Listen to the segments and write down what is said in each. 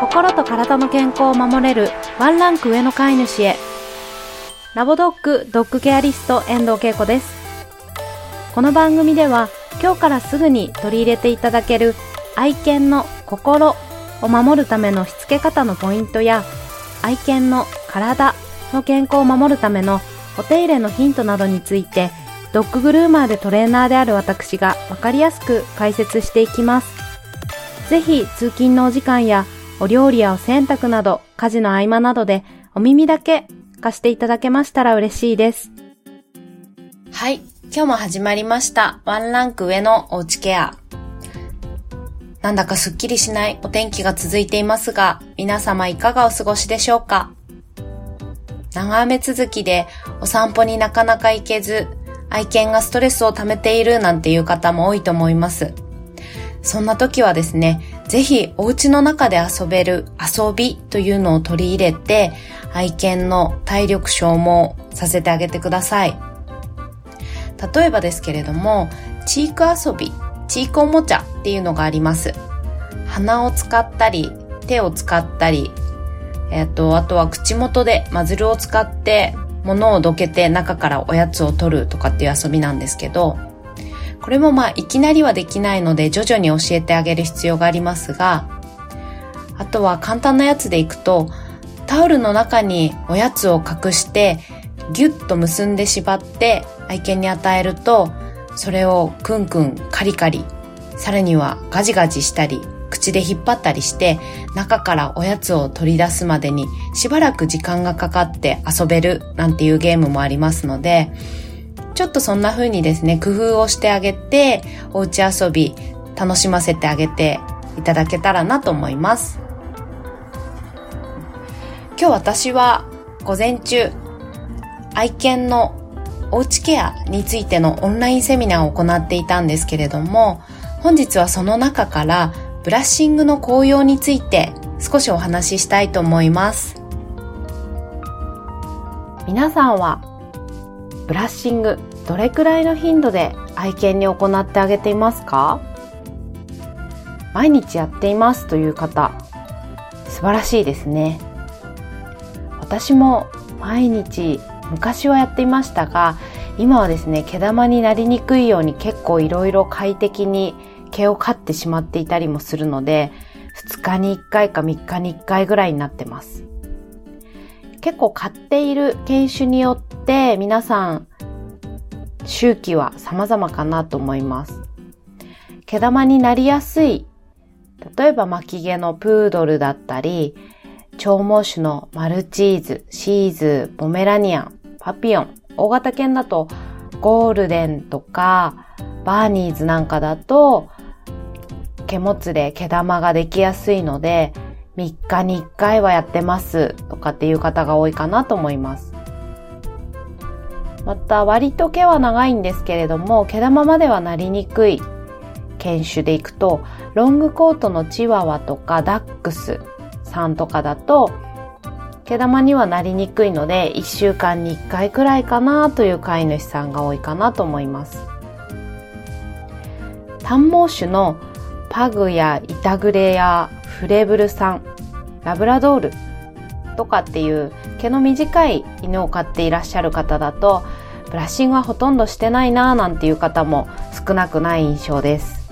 心と体の健康を守れるワンランク上の飼い主へラボドッグドッグケアリスト遠藤恵子ですこの番組では今日からすぐに取り入れていただける愛犬の心を守るためのしつけ方のポイントや愛犬の体の健康を守るためのお手入れのヒントなどについてドッググルーマーでトレーナーである私がわかりやすく解説していきます。ぜひ通勤のお時間やお料理やお洗濯など家事の合間などでお耳だけ貸していただけましたら嬉しいです。はい。今日も始まりました。ワンランク上のおうちケア。なんだかすっきりしないお天気が続いていますが、皆様いかがお過ごしでしょうか？長雨続きでお散歩になかなか行けず、愛犬がストレスを溜めているなんていう方も多いと思います。そんな時はですね、ぜひお家の中で遊べる遊びというのを取り入れて、愛犬の体力消耗させてあげてください。例えばですけれども、チーク遊び、チークおもちゃっていうのがあります。鼻を使ったり、手を使ったり、えっ、と、あとは口元でマズルを使って物をどけて中からおやつを取るとかっていう遊びなんですけど、これもまあいきなりはできないので徐々に教えてあげる必要がありますが、あとは簡単なやつでいくと、タオルの中におやつを隠してギュッと結んで縛って愛犬に与えると、それをクンクンカリカリ、さらにはガジガジしたり、口で引っ張ったりして、中からおやつを取り出すまでにしばらく時間がかかって遊べるなんていうゲームもありますので、ちょっとそんな風にですね、工夫をしてあげて、おうち遊び楽しませてあげていただけたらなと思います。今日私は午前中、愛犬のおうちケアについてのオンラインセミナーを行っていたんですけれども、本日はその中からブラッシングの効用について少しお話ししたいと思います。皆さんはブラッシングどれくらいの頻度で愛犬に行ってあげていますか？毎日やっていますという方素晴らしいですね。私も毎日昔はやっていましたが、今はですね、毛玉になりにくいように結構いろいろ快適に毛を飼ってしまっていたりもするので、2日に1回か3日に1回ぐらいになってます。結構飼っている犬種によって皆さん周期は様々かなと思います。毛玉になりやすい、例えば巻き毛のプードルだったり、長毛種のマルチーズ、シーズ、ポメラニアン、パピオン、大型犬だとゴールデンとかバーニーズなんかだと毛もつで毛玉ができやすいので3日に1回はやってますとかっていう方が多いかなと思います。また割と毛は長いんですけれども毛玉まではなりにくい犬種でいくとロングコートのチワワとかダックスさんとかだと毛玉にはなりにくいので1週間に1回くらいかなという飼い主さんが多いかなと思います。短毛種のパグやイタグレやフレブルさん、ラブラドールとかっていう毛の短い犬を飼っていらっしゃる方だとブラッシングはほとんどしてないなーなんていう方も少なくない印象です。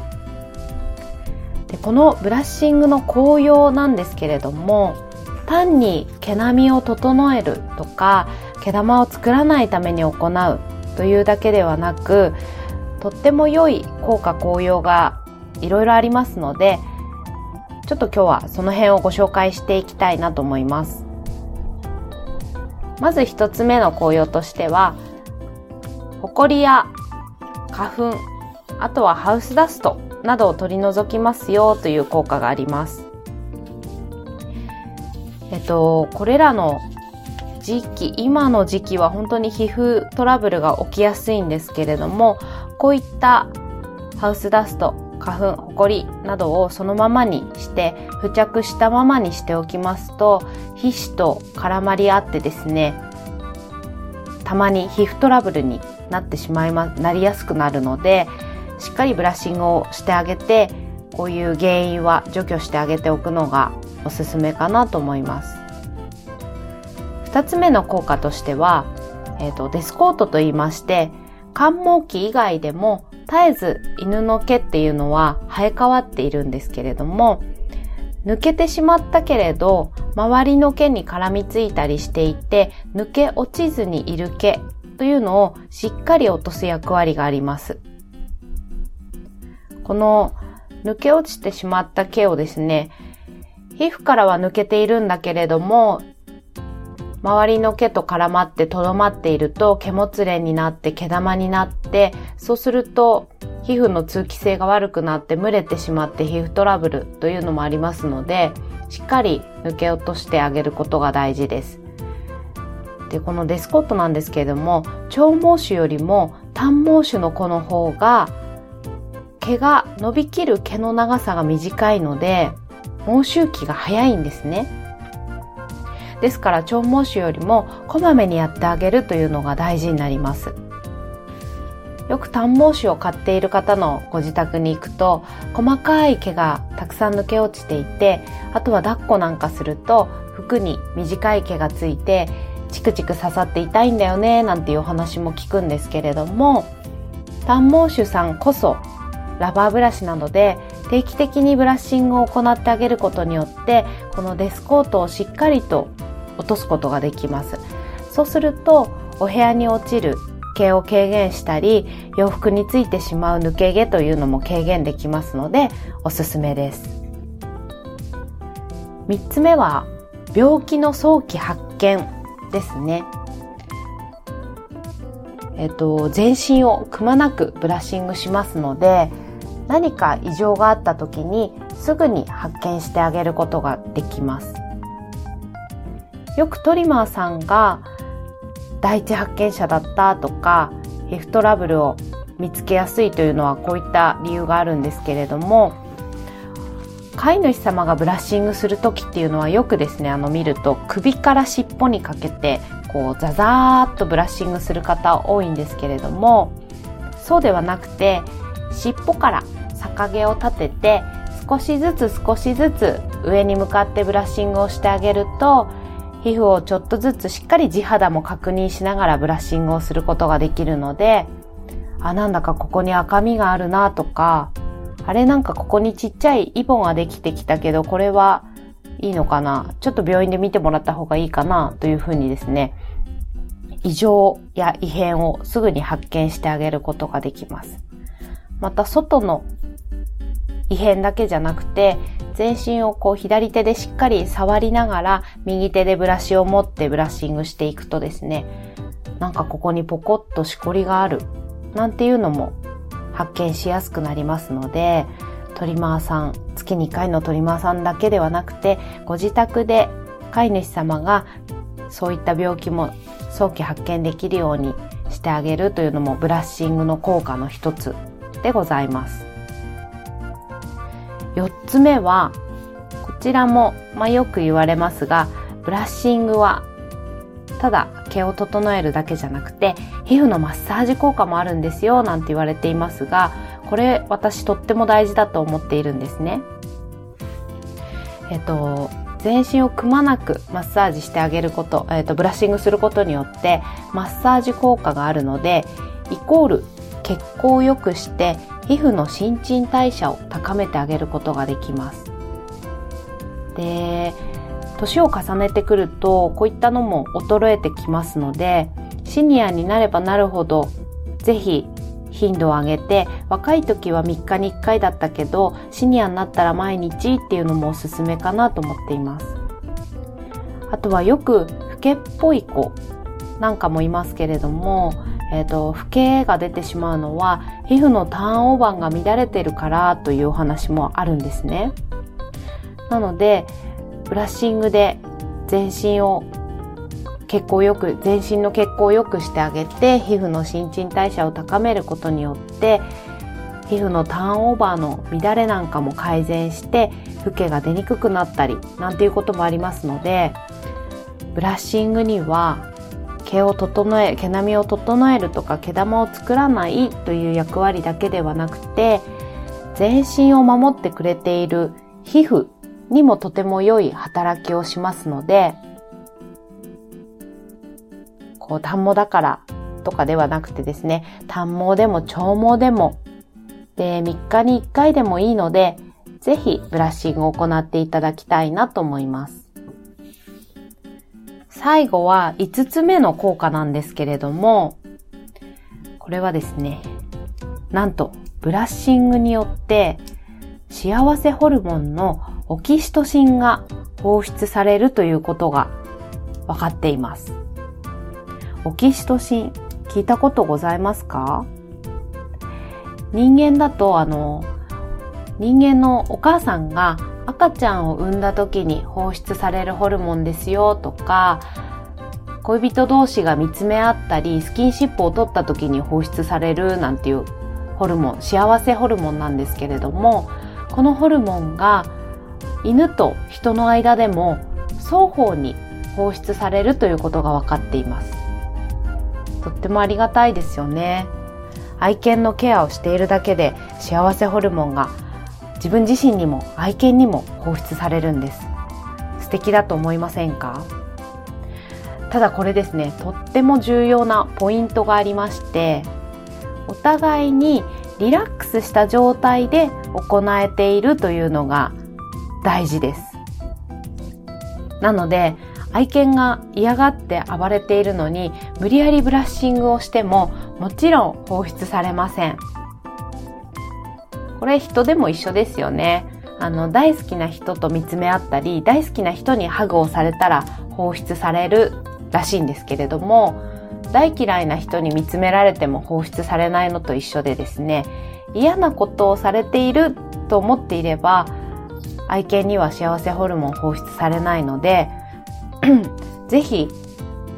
でこのブラッシングの効用なんですけれども単に毛並みを整えるとか毛玉を作らないために行うというだけではなくとっても良い効果効用がいろいろありますのでちょっと今日はその辺をご紹介していきたいなと思いますまず一つ目の効用としてはホコリや花粉あとはハウスダストなどを取り除きますよという効果があります。えっと、これらの時期、今の時期は本当に皮膚トラブルが起きやすいんですけれども、こういったハウスダスト、花粉、ホコリなどをそのままにして付着したままにしておきますと皮脂と絡まり合ってですねたまに皮膚トラブルになってしまいまなりやすくなるのでしっかりブラッシングをしてあげてこういう原因は除去してあげておくのがおすすめかなと思います。2つ目の効果としては、えーと、デスコートと言いまして寒毛期以外でも絶えず犬の毛っていうのは生え変わっているんですけれども抜けてしまったけれど周りの毛に絡みついたりしていて抜け落ちずにいる毛というのをしっかり落とす役割があります。この抜け落ちてしまった毛をですね、皮膚からは抜けているんだけれども、周りの毛と絡まってとどまっていると毛もつれになって毛玉になって、そうすると皮膚の通気性が悪くなって蒸れてしまって皮膚トラブルというのもありますので、しっかり抜け落としてあげることが大事です。で、このデスコットなんですけれども、長毛種よりも短毛種の子の方が毛が伸びきる毛の長さが短いので、毛周期が早いんですね。ですから長毛種よりもこまめにやってあげるというのが大事になります。よく短毛種を飼っている方のご自宅に行くと細かい毛がたくさん抜け落ちていてあとは抱っこなんかすると服に短い毛がついてチクチク刺さって痛いんだよねなんていうお話も聞くんですけれども短毛種さんこそラバーブラシなどで定期的にブラッシングを行ってあげることによってこのデスコートをしっかりと落とすことができます。そうするとお部屋に落ちる毛を軽減したり洋服についてしまう抜け毛というのも軽減できますのでおすすめです。3つ目は病気の早期発見ですね。えっと、全身をくまなくブラッシングしますので何か異常があった時にすぐに発見してあげることができます。よくトリマーさんが第一発見者だったとか皮膚トラブルを見つけやすいというのはこういった理由があるんですけれども飼い主様がブラッシングする時っていうのはよくですねあの見ると首から尻尾にかけてこうザザーッとブラッシングする方多いんですけれどもそうではなくて尻尾から逆毛を立てて少しずつ少しずつ上に向かってブラッシングをしてあげると皮膚をちょっとずつしっかり地肌も確認しながらブラッシングをすることができるのであ、なんだかここに赤みがあるなとかあれなんかここにちっちゃいイボができてきたけどこれはいいのかな？ちょっと病院で見てもらった方がいいかなというふうにですね異常や異変をすぐに発見してあげることができます。また外の異変だけじゃなくて、全身をこう左手でしっかり触りながら、右手でブラシを持ってブラッシングしていくとですね、なんかここにポコッとしこりがある、なんていうのも発見しやすくなりますので、トリマーさん、月2回のトリマーさんだけではなくて、ご自宅で飼い主様がそういった病気も早期発見できるようにしてあげるというのもブラッシングの効果の一つでございます。4つ目は、こちらも、まあ、よく言われますが、ブラッシングは、ただ毛を整えるだけじゃなくて、皮膚のマッサージ効果もあるんですよ、なんて言われていますが、これ私とっても大事だと思っているんですね。えっと、全身をくまなくマッサージしてあげること、えっと、ブラッシングすることによって、マッサージ効果があるので、イコール血行を良くして皮膚の新陳代謝を高めてあげることができます。で、年を重ねてくるとこういったのも衰えてきますのでシニアになればなるほどぜひ頻度を上げて若い時は3日に1回だったけどシニアになったら毎日っていうのもおすすめかなと思っていますあとはよく老けっぽい子なんかもいますけれどもえっ、ー、と、老けが出てしまうのは、皮膚のターンオーバーが乱れてるからというお話もあるんですね。なので、ブラッシングで全身を血行よく、全身の血行を良くしてあげて、皮膚の新陳代謝を高めることによって、皮膚のターンオーバーの乱れなんかも改善して、老けが出にくくなったり、なんていうこともありますので、ブラッシングには毛を整え毛並みを整えるとか毛玉を作らないという役割だけではなくて全身を守ってくれている皮膚にもとても良い働きをしますので、こう、単毛だからとかではなくてですね、単毛でも長毛でも、で、3日に1回でもいいので、ぜひブラッシングを行っていただきたいなと思います。最後は5つ目の効果なんですけれども、これはですね、なんとブラッシングによって幸せホルモンのオキシトシンが放出されるということが分かっています。オキシトシン聞いたことございますか？人間だとあの人間のお母さんが赤ちゃんを産んだ時に放出されるホルモンですよとか恋人同士が見つめ合ったりスキンシップを取った時に放出されるなんていうホルモン幸せホルモンなんですけれどもこのホルモンが犬と人の間でも双方に放出されるということが分かっています。とってもありがたいですよね。愛犬のケアをしているだけで幸せホルモンが自分自身にも愛犬にも放出されるんです。素敵だと思いませんか？ただこれですねとっても重要なポイントがありましてお互いにリラックスした状態で行えているというのが大事です。なので愛犬が嫌がって暴れているのに無理やりブラッシングをしてももちろん放出されません。これ人でも一緒ですよね。あの、大好きな人と見つめ合ったり、大好きな人にハグをされたら放出されるらしいんですけれども、大嫌いな人に見つめられても放出されないのと一緒でですね、嫌なことをされていると思っていれば、愛犬には幸せホルモン放出されないので、ぜひ、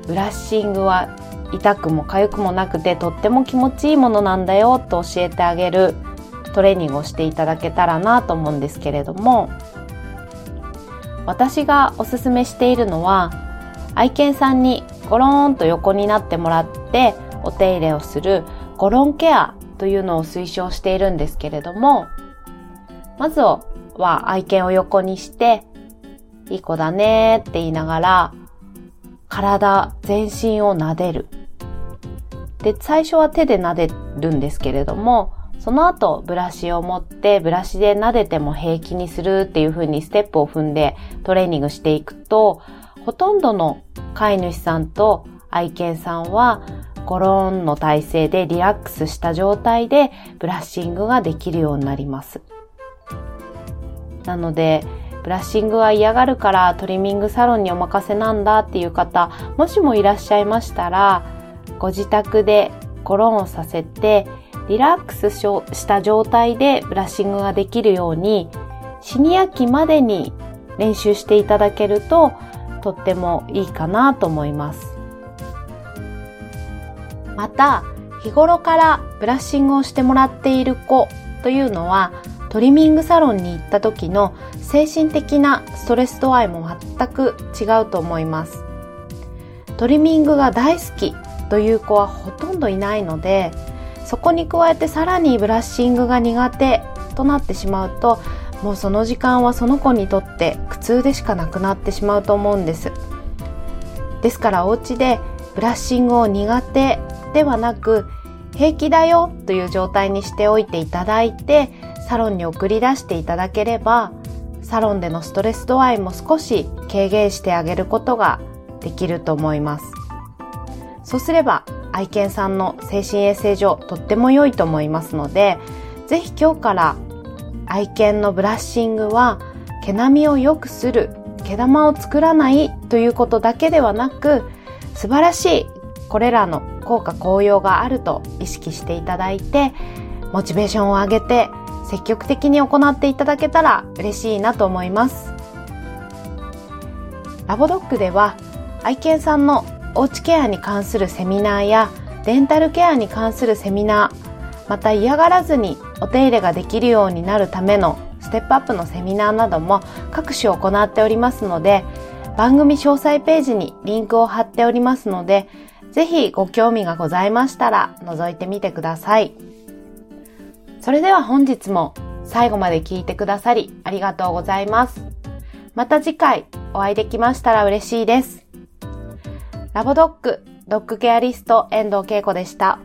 ブラッシングは痛くも痒くもなくてとっても気持ちいいものなんだよと教えてあげるトレーニングをしていただけたらなと思うんですけれども私がおすすめしているのは愛犬さんにゴローンと横になってもらってお手入れをするゴロンケアというのを推奨しているんですけれどもまずは愛犬を横にしていい子だねって言いながら体全身を撫でる。で最初は手で撫でるんですけれどもその後、ブラシを持って、ブラシで撫でても平気にするっていう風にステップを踏んでトレーニングしていくと、ほとんどの飼い主さんと愛犬さんは、ゴローンの体勢でリラックスした状態でブラッシングができるようになります。なので、ブラッシングは嫌がるからトリミングサロンにお任せなんだっていう方、もしもいらっしゃいましたら、ご自宅でゴロンをさせて、リラックスした状態でブラッシングができるようにシニア期までに練習していただけるととってもいいかなと思います。また、日頃からブラッシングをしてもらっている子というのはトリミングサロンに行った時の精神的なストレス度合いも全く違うと思います。トリミングが大好きという子はほとんどいないのでそこに加えてさらにブラッシングが苦手となってしまうともうその時間はその子にとって苦痛でしかなくなってしまうと思うんです。ですからお家でブラッシングを苦手ではなく平気だよという状態にしておいていただいてサロンに送り出していただければサロンでのストレス度合いも少し軽減してあげることができると思います。そうすれば愛犬さんの精神衛生上とっても良いと思いますので、ぜひ今日から愛犬のブラッシングは毛並みを良くする、毛玉を作らないということだけではなく、素晴らしいこれらの効果効用があると意識していただいて、モチベーションを上げて積極的に行っていただけたら嬉しいなと思います。ラボドッグでは愛犬さんのおうちケアに関するセミナーやデンタルケアに関するセミナーまた嫌がらずにお手入れができるようになるためのステップアップのセミナーなども各種行っておりますので番組詳細ページにリンクを貼っておりますのでぜひご興味がございましたら覗いてみてください。それでは本日も最後まで聞いてくださりありがとうございます。また次回お会いできましたら嬉しいです。ラボドッグ、ドッグケアリスト遠藤恵子でした。